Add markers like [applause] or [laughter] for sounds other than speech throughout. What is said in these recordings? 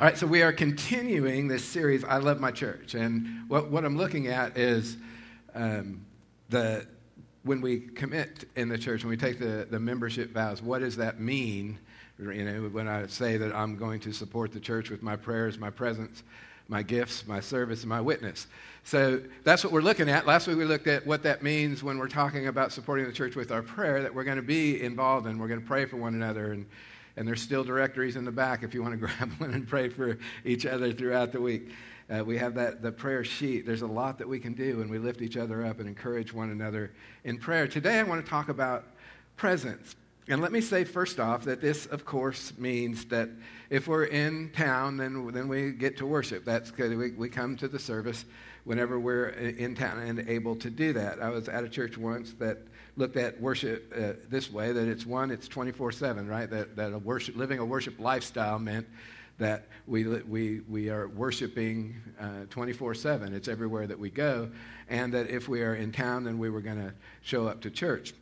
All right, so we are continuing this series, I Love My Church. And what, what I'm looking at is um, the, when we commit in the church, when we take the, the membership vows, what does that mean? You know, when I say that I'm going to support the church with my prayers, my presence, my gifts, my service, my witness. So that's what we're looking at. Last week we looked at what that means when we're talking about supporting the church with our prayer, that we're going to be involved and we're going to pray for one another. And, and there's still directories in the back if you want to [laughs] grab one and pray for each other throughout the week. Uh, we have that the prayer sheet. There's a lot that we can do, and we lift each other up and encourage one another in prayer. Today I want to talk about presence. And let me say first off that this, of course, means that if we're in town, then, then we get to worship. That's good. We, we come to the service whenever we're in town and able to do that. I was at a church once that looked at worship uh, this way that it's one, it's 24 7, right? That, that a worship, living a worship lifestyle meant that we, we, we are worshiping uh, 24 uh, 7. It's everywhere that we go. And that if we are in town, then we were going to show up to church.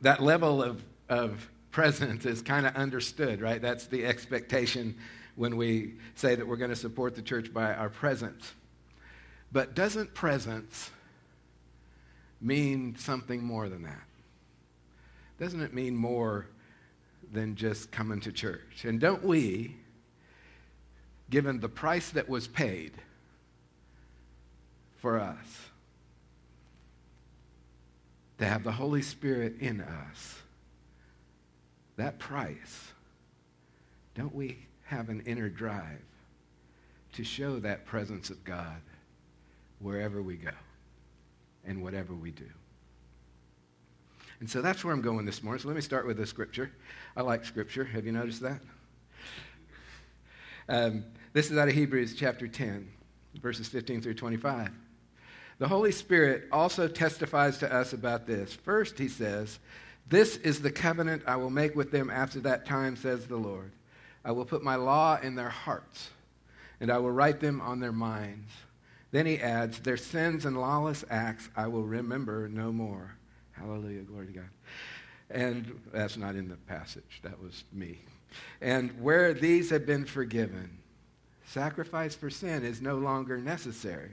That level of of presence is kind of understood, right? That's the expectation when we say that we're going to support the church by our presence. But doesn't presence mean something more than that? Doesn't it mean more than just coming to church? And don't we, given the price that was paid for us, to have the Holy Spirit in us, that price, don't we have an inner drive to show that presence of God wherever we go and whatever we do? And so that's where I'm going this morning. So let me start with the scripture. I like scripture. Have you noticed that? Um, this is out of Hebrews chapter 10, verses 15 through 25. The Holy Spirit also testifies to us about this. First, he says, this is the covenant I will make with them after that time, says the Lord. I will put my law in their hearts, and I will write them on their minds. Then he adds, Their sins and lawless acts I will remember no more. Hallelujah, glory to God. And that's not in the passage, that was me. And where these have been forgiven, sacrifice for sin is no longer necessary.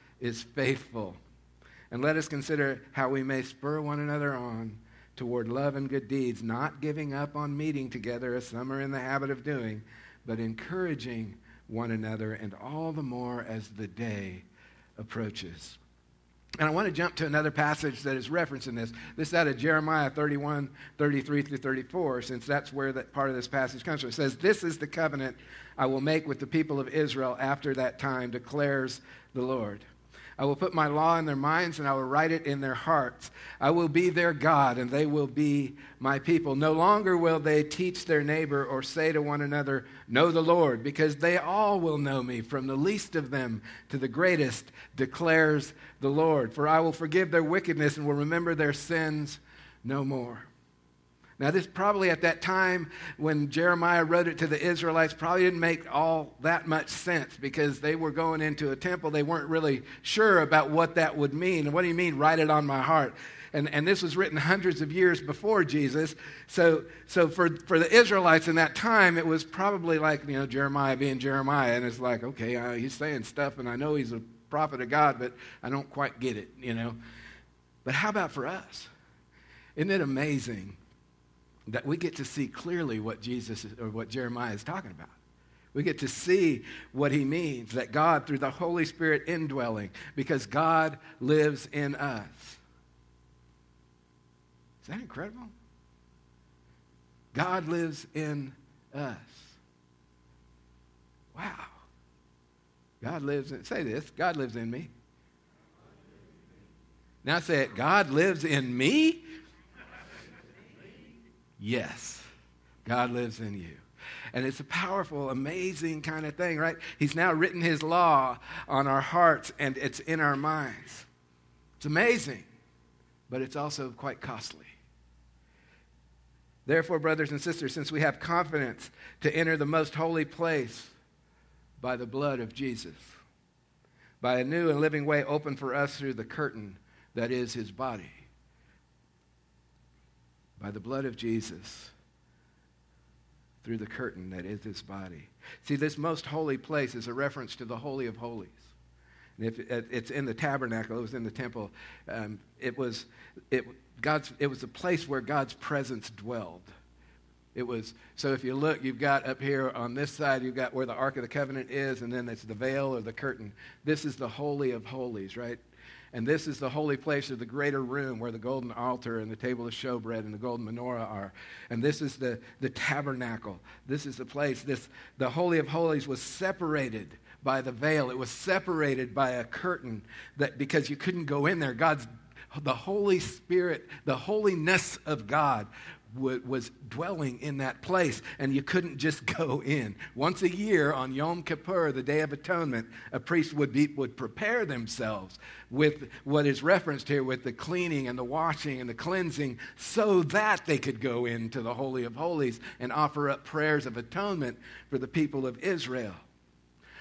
is faithful. And let us consider how we may spur one another on toward love and good deeds, not giving up on meeting together as some are in the habit of doing, but encouraging one another, and all the more as the day approaches. And I want to jump to another passage that is referencing this. This is out of Jeremiah 31, 33 through 34, since that's where that part of this passage comes from. It says, This is the covenant I will make with the people of Israel after that time, declares the Lord. I will put my law in their minds and I will write it in their hearts. I will be their God and they will be my people. No longer will they teach their neighbor or say to one another, Know the Lord, because they all will know me, from the least of them to the greatest, declares the Lord. For I will forgive their wickedness and will remember their sins no more. Now, this probably at that time when Jeremiah wrote it to the Israelites probably didn't make all that much sense because they were going into a temple. They weren't really sure about what that would mean. And what do you mean, write it on my heart? And, and this was written hundreds of years before Jesus. So, so for, for the Israelites in that time, it was probably like, you know, Jeremiah being Jeremiah. And it's like, okay, uh, he's saying stuff, and I know he's a prophet of God, but I don't quite get it, you know. But how about for us? Isn't it amazing that we get to see clearly what Jesus or what Jeremiah is talking about. We get to see what he means that God, through the Holy Spirit indwelling, because God lives in us. Is that incredible? God lives in us. Wow. God lives in, say this, God lives in me. Now say it, God lives in me? Yes, God lives in you. And it's a powerful, amazing kind of thing, right? He's now written his law on our hearts and it's in our minds. It's amazing, but it's also quite costly. Therefore, brothers and sisters, since we have confidence to enter the most holy place by the blood of Jesus, by a new and living way opened for us through the curtain that is his body, by the blood of Jesus, through the curtain that is his body. See, this most holy place is a reference to the Holy of Holies. And if it's in the tabernacle, it was in the temple. Um, it was it, God's. It was a place where God's presence dwelled. It was so. If you look, you've got up here on this side, you've got where the Ark of the Covenant is, and then it's the veil or the curtain. This is the Holy of Holies, right? And this is the holy place of the greater room where the golden altar and the table of showbread and the golden menorah are. And this is the, the tabernacle. This is the place. This, the Holy of Holies was separated by the veil. It was separated by a curtain that because you couldn't go in there. God's the Holy Spirit, the holiness of God was dwelling in that place, and you couldn't just [laughs] go in. Once a year on Yom Kippur, the Day of Atonement, a priest would, be, would prepare themselves with what is referenced here with the cleaning and the washing and the cleansing so that they could go into the Holy of Holies and offer up prayers of atonement for the people of Israel.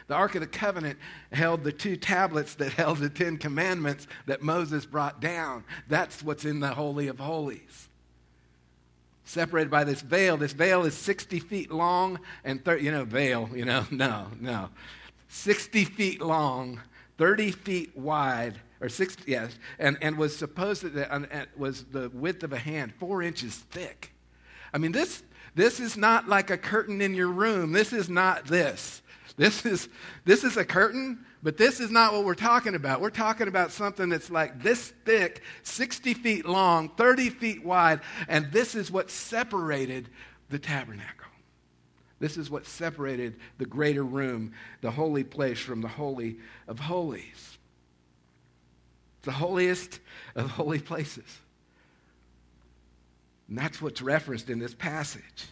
The Ark of the Covenant held the two tablets that [laughs] held the Ten Commandments that Moses brought down. That's what's in the Holy of Holies. Separated by this veil. This veil is 60 feet long and 30, you know, veil, you know, [laughs] no, no. 60 feet long, 30 feet wide, or 60, yes, and, and was supposed to, was the width of a hand, four inches thick. I mean, this, this is not like a curtain in your room. This is not this. This is, this is a curtain, but this is not what we're talking about. We're talking about something that's like this thick, 60 feet long, 30 feet wide, and this is what separated the tabernacle. This is what separated the greater room, the holy place, from the Holy of Holies. The holiest of holy places. And that's what's referenced in this passage.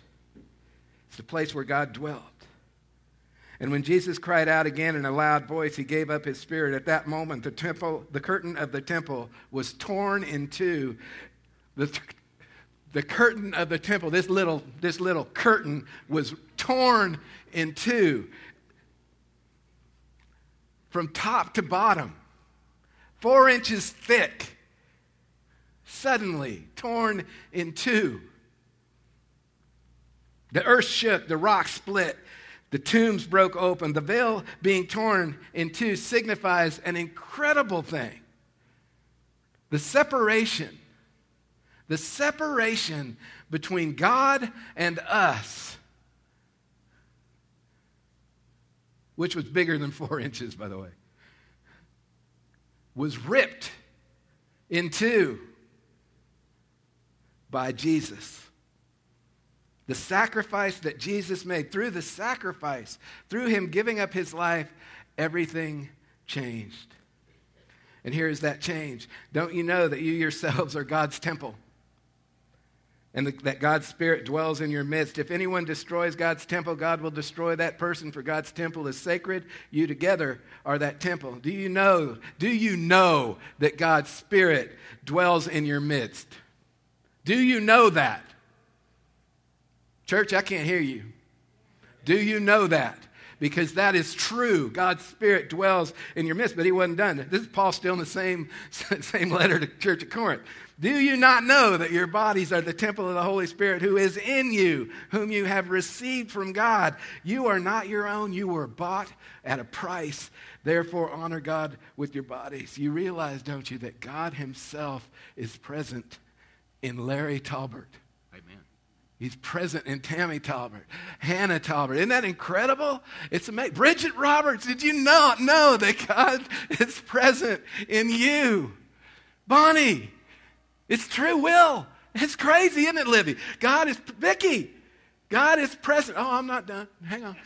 It's the place where God dwelt. And when Jesus cried out again in a loud voice, he gave up his spirit. At that moment, the temple, the curtain of the temple was torn in two. The, the curtain of the temple, this little, this little curtain, was torn in two from top to bottom, four inches thick, suddenly torn in two. The earth shook, the rock split, the tombs broke open. The veil being torn in two signifies an incredible thing the separation, the separation between God and us, which was bigger than four [laughs] inches, by the way, was ripped in two by Jesus. The sacrifice that Jesus made, through the sacrifice, through him giving up his life, everything changed. And here is that change. Don't you know that you yourselves are God's temple? And that God's Spirit dwells in your midst. If anyone destroys God's temple, God will destroy that person, for God's temple is sacred. You together are that temple. Do you know? Do you know that God's Spirit dwells in your midst? Do you know that? Church, I can't hear you. Do you know that? Because that is true. God's Spirit dwells in your midst, but he wasn't done. This is Paul still in the same, [laughs] same letter to Church of Corinth. Do you not know that your bodies are the temple of the Holy Spirit who is in you, whom you have received from God? You are not your own. You were bought at a price. Therefore, honor God with your bodies. You realize, don't you, that God Himself is present in Larry Talbert. He's present in Tammy Talbert, Hannah Talbert. Isn't that incredible? It's amazing. Bridget Roberts, did you not know that God [laughs] is present in you? Bonnie, it's true. Will, it's crazy, isn't it, Libby? God is, Vicky, God is present. Oh, I'm not done. Hang on.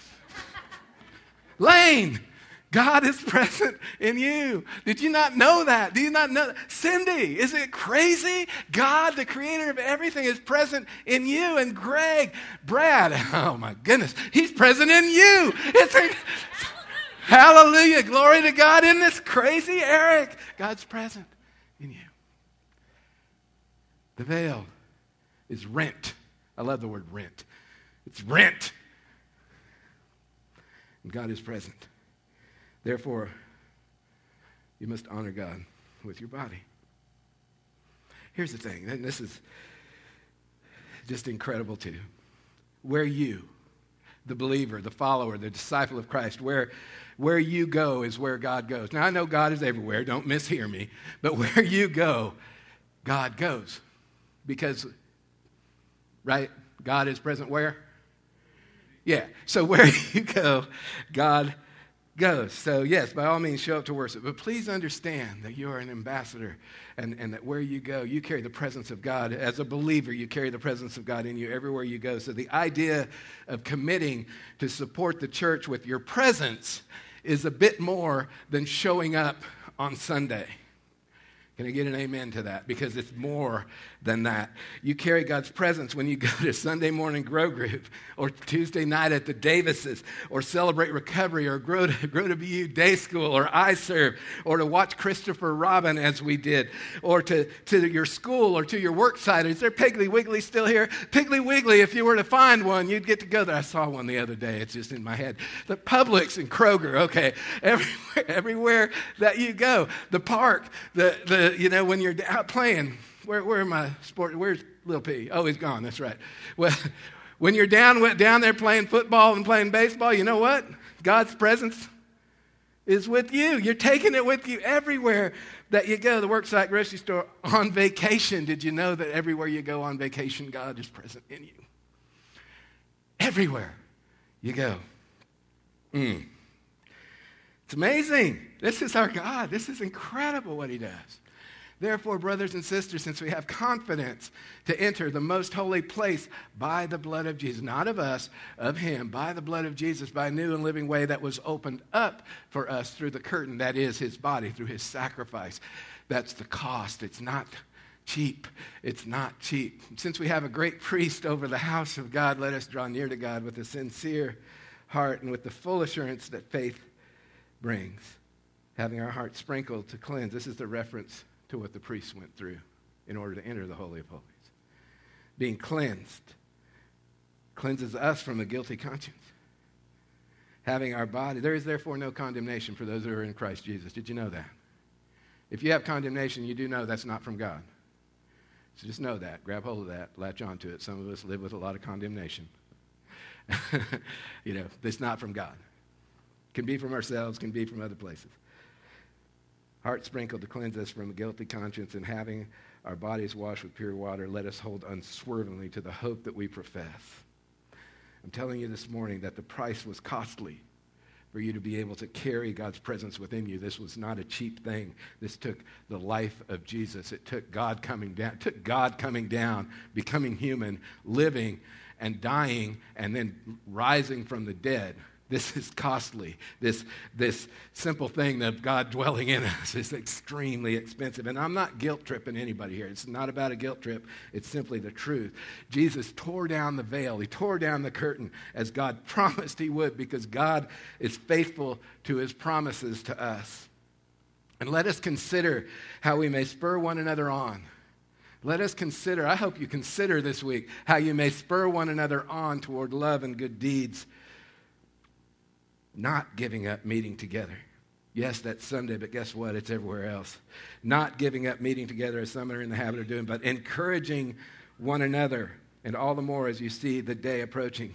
[laughs] Lane, God is [laughs] present in you. Did you not know that? Do you not know? Cindy, is it crazy? God, the creator of everything, is present in you. And Greg, Brad, [laughs] oh my goodness, he's present in you. It's a, [laughs] hallelujah. Glory to God. Isn't this crazy, Eric? God's present in you. The veil is rent. I love the word rent. It's rent. And God is present. Therefore, you must honor God with your body. Here's the thing, and this is just incredible too. Where you, the believer, the follower, the disciple of Christ, where, where you go is where God goes. Now, I know God is everywhere, don't mishear me, but [laughs] where you go, God goes. Because, right, God is present where? Yeah, so [laughs] where you go, God goes. So, yes, by all means, show up to worship. But please understand that you are an ambassador and, and that where you go, you carry the presence of God. As a believer, you carry the presence of God in you everywhere you go. So, the idea of committing to support the church with your presence is a bit more than showing up on Sunday. Can I get an amen to that? Because it's more than that. You carry God's presence when you go to Sunday morning grow group or Tuesday night at the Davises or celebrate recovery or grow to, grow to BU day school or I serve or to watch Christopher Robin as we did or to, to your school or to your work site. Is there Piggly Wiggly still here? Piggly Wiggly, if you were to find one, you'd get to go there. I saw one the other day. It's just in my head. The Publix and Kroger, okay. Everywhere, [laughs] everywhere that you go. The park, the, the you know, when you're out playing where, where am I? Sport, where's Little P? Oh, he's gone. That's right. Well, [laughs] when you're down, down there playing football and playing baseball, you know what? God's presence is with you. You're taking it with you everywhere that you go. The worksite grocery store on vacation. Did you know that everywhere you go on vacation, God is present in you? Everywhere you go. Mm. It's amazing. This is our God. This is incredible what He does. Therefore, brothers and sisters, since we have confidence to enter the most holy place by the blood of Jesus, not of us, of Him, by the blood of Jesus, by a new and living way that was opened up for us through the curtain, that is His body, through His sacrifice. That's the cost. It's not cheap. It's not cheap. Since we have a great priest over the house of God, let us draw near to God with a sincere heart and with the full assurance that faith brings, having our hearts sprinkled to cleanse. This is the reference to what the priests went through in order to enter the Holy of Holies. Being cleansed cleanses us from a guilty conscience. Having our body, there is therefore no condemnation for those who are in Christ Jesus. Did you know that? If you have condemnation, you do know that's not from God. So just know that. Grab hold of that. Latch onto it. Some of us live with a lot of condemnation. [laughs] you know, it's not from God. Can be from ourselves, can be from other places heart sprinkled to cleanse us from a guilty conscience, and having our bodies washed with pure water, let us hold unswervingly to the hope that we profess. I'm telling you this morning that the price was costly for you to be able to carry God's presence within you. This was not a cheap thing. This took the life of Jesus. It took God coming down, took God coming down, becoming human, living and dying, and then rising from the dead this is costly. This, this simple thing of God dwelling in us is extremely expensive. And I'm not guilt tripping anybody here. It's not about a guilt trip, it's simply the truth. Jesus tore down the veil, He tore down the curtain as God [laughs] promised He would because God is faithful to His promises to us. And let us consider how we may spur one another on. Let us consider, I hope you consider this week, how you may spur one another on toward love and good deeds not giving up meeting together. Yes, that's Sunday, but guess what? It's everywhere else. Not giving up meeting together as some are in the habit of doing, but encouraging one another, and all the more as you see the day approaching.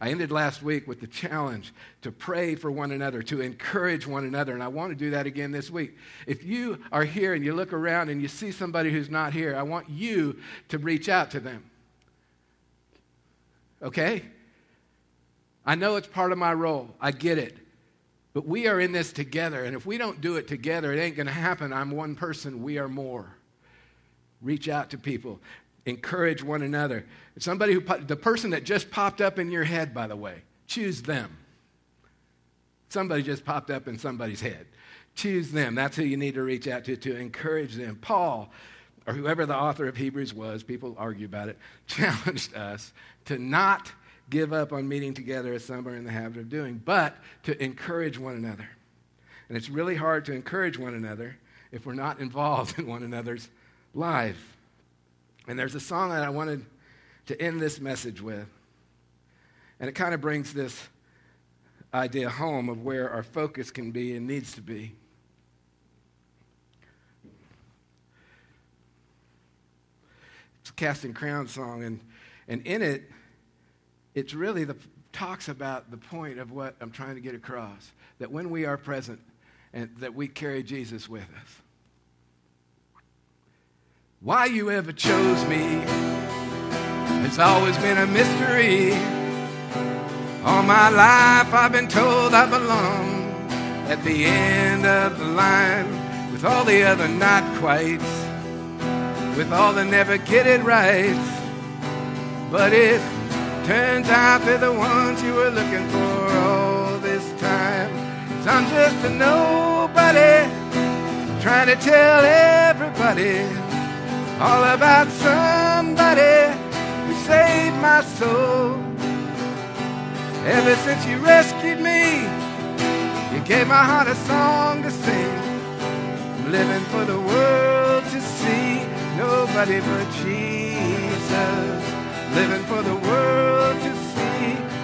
I ended last week with the challenge to pray for one another, to encourage one another, and I want to do that again this week. If you are here and you look around and you see somebody who's not here, I want you to reach out to them. Okay? I know it's part of my role. I get it. But we are in this together. And if we don't do it together, it ain't going to happen. I'm one person. We are more. Reach out to people. Encourage one another. Somebody who, the person that just popped up in your head, by the way, choose them. Somebody just popped up in somebody's head. Choose them. That's who you need to reach out to to encourage them. Paul, or whoever the author of Hebrews was, people argue about it, [laughs] challenged us to not give up on meeting together as some are in the habit of doing, but to encourage one another. And it's really hard to encourage one another if we're not involved [laughs] in one another's life. And there's a song that I wanted to end this message with. And it kind of brings this idea home of where our focus can be and needs to be. It's a Casting Crowns song, and, and in it, it's really the talks about the point of what I'm trying to get across. That when we are present and that we carry Jesus with us. Why you ever chose me has always been a mystery. All my life I've been told I belong at the end of the line with all the other not quite, with all the never get it right. But it turns out they're the ones you were looking for all this time. So I'm just a nobody trying to tell everybody all about somebody who saved my soul. Ever since you rescued me, you gave my heart a song to sing. I'm living for the world to see nobody but Jesus. Living for the world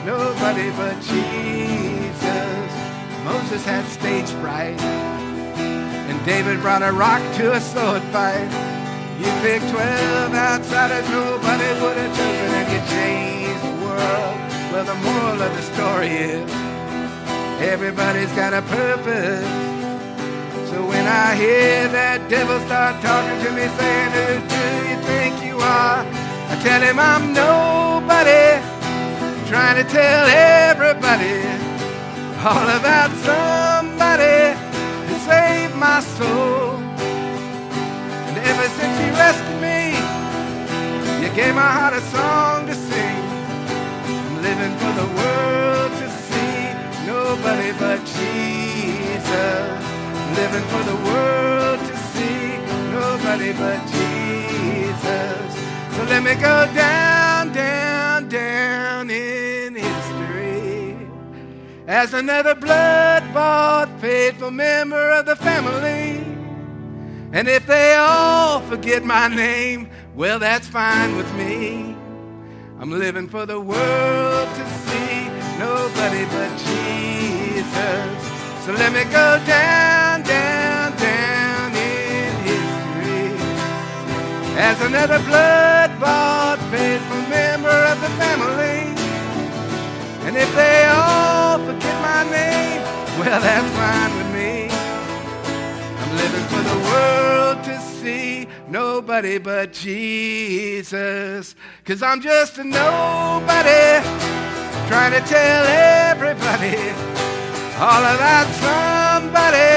nobody but Jesus. Moses had stage fright, and David brought a rock to a sword fight. You picked 12 outsiders nobody would have chosen, and you changed the world. Well, the moral of the story is everybody's got a purpose. So when I hear that devil start talking to me saying, Who do you think you are? I tell him I'm nobody, trying to tell everybody all about somebody who saved my soul. And ever since he rescued me, you gave my heart a song to sing. I'm living for the world to see nobody but Jesus. Living for the world to see nobody but Jesus. So let me go down, down, down as another blood-bought, faithful member of the family. And if they all forget my name, well, that's fine with me. I'm living for the world to see nobody but Jesus. So let me go down, down, down in history as another blood-bought, faithful member of the family. And if they all well, that's fine with me. I'm living for the world to see nobody but Jesus. Cause I'm just a nobody trying to tell everybody all about somebody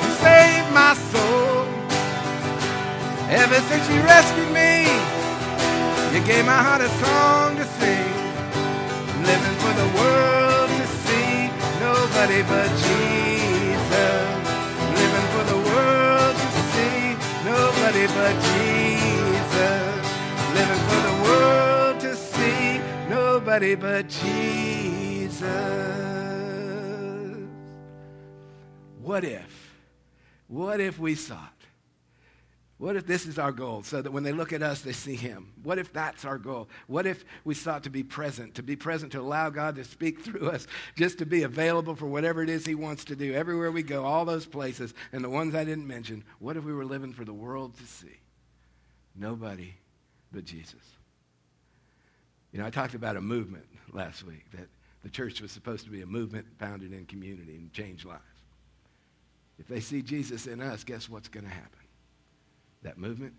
who saved my soul. Ever since you rescued me, you gave my heart a song to sing. I'm living for the world nobody but Jesus. Living for the world to see nobody but Jesus. Living for the world to see nobody but Jesus. What if? What if we sought? What if this is our goal so that when they look at us, they see Him? What if that's our goal? What if we sought to be present, to be present, to allow God to speak [laughs] through us, just to be available for whatever it is He wants to do, everywhere we go, all those places, and the ones I didn't mention? What if we were living for the world to see? Nobody but Jesus. You know, I talked about a movement last week, that the church was supposed to be a movement founded in community and change lives. If they see Jesus in us, guess what's going to happen? That movement,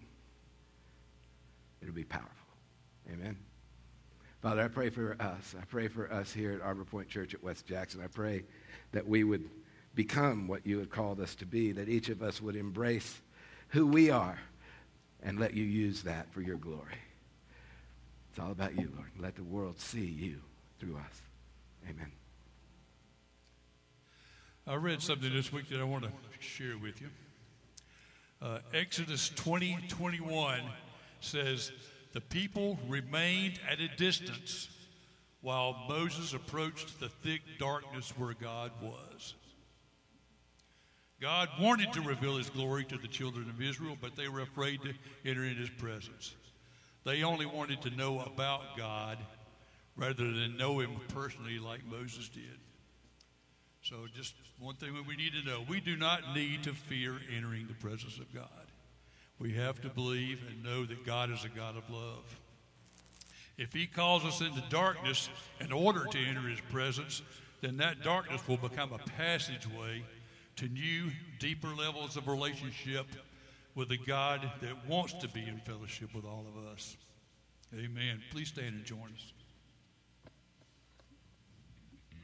it'll be powerful. Amen. Father, I pray for us. I pray for us here at Arbor Point Church at West Jackson. I pray that we would become what you had called us to be, that each of us would embrace who we are and let you use that for your glory. It's all about you, Lord. Let the world see you through us. Amen. I read something this week that I want to share with you. Uh, Exodus 20 21 says, The people remained at a distance while Moses approached the thick darkness where God was. God wanted to reveal his glory to the children of Israel, but they were afraid to enter in his presence. They only wanted to know about God rather than know him personally like Moses did. So, just one thing that we need to know we do not need to fear entering the presence of God. We have to believe and know that God is a God of love. If He calls us into darkness in order to enter His presence, then that darkness will become a passageway to new, deeper levels of relationship with a God that wants to be in fellowship with all of us. Amen. Please stand and join us.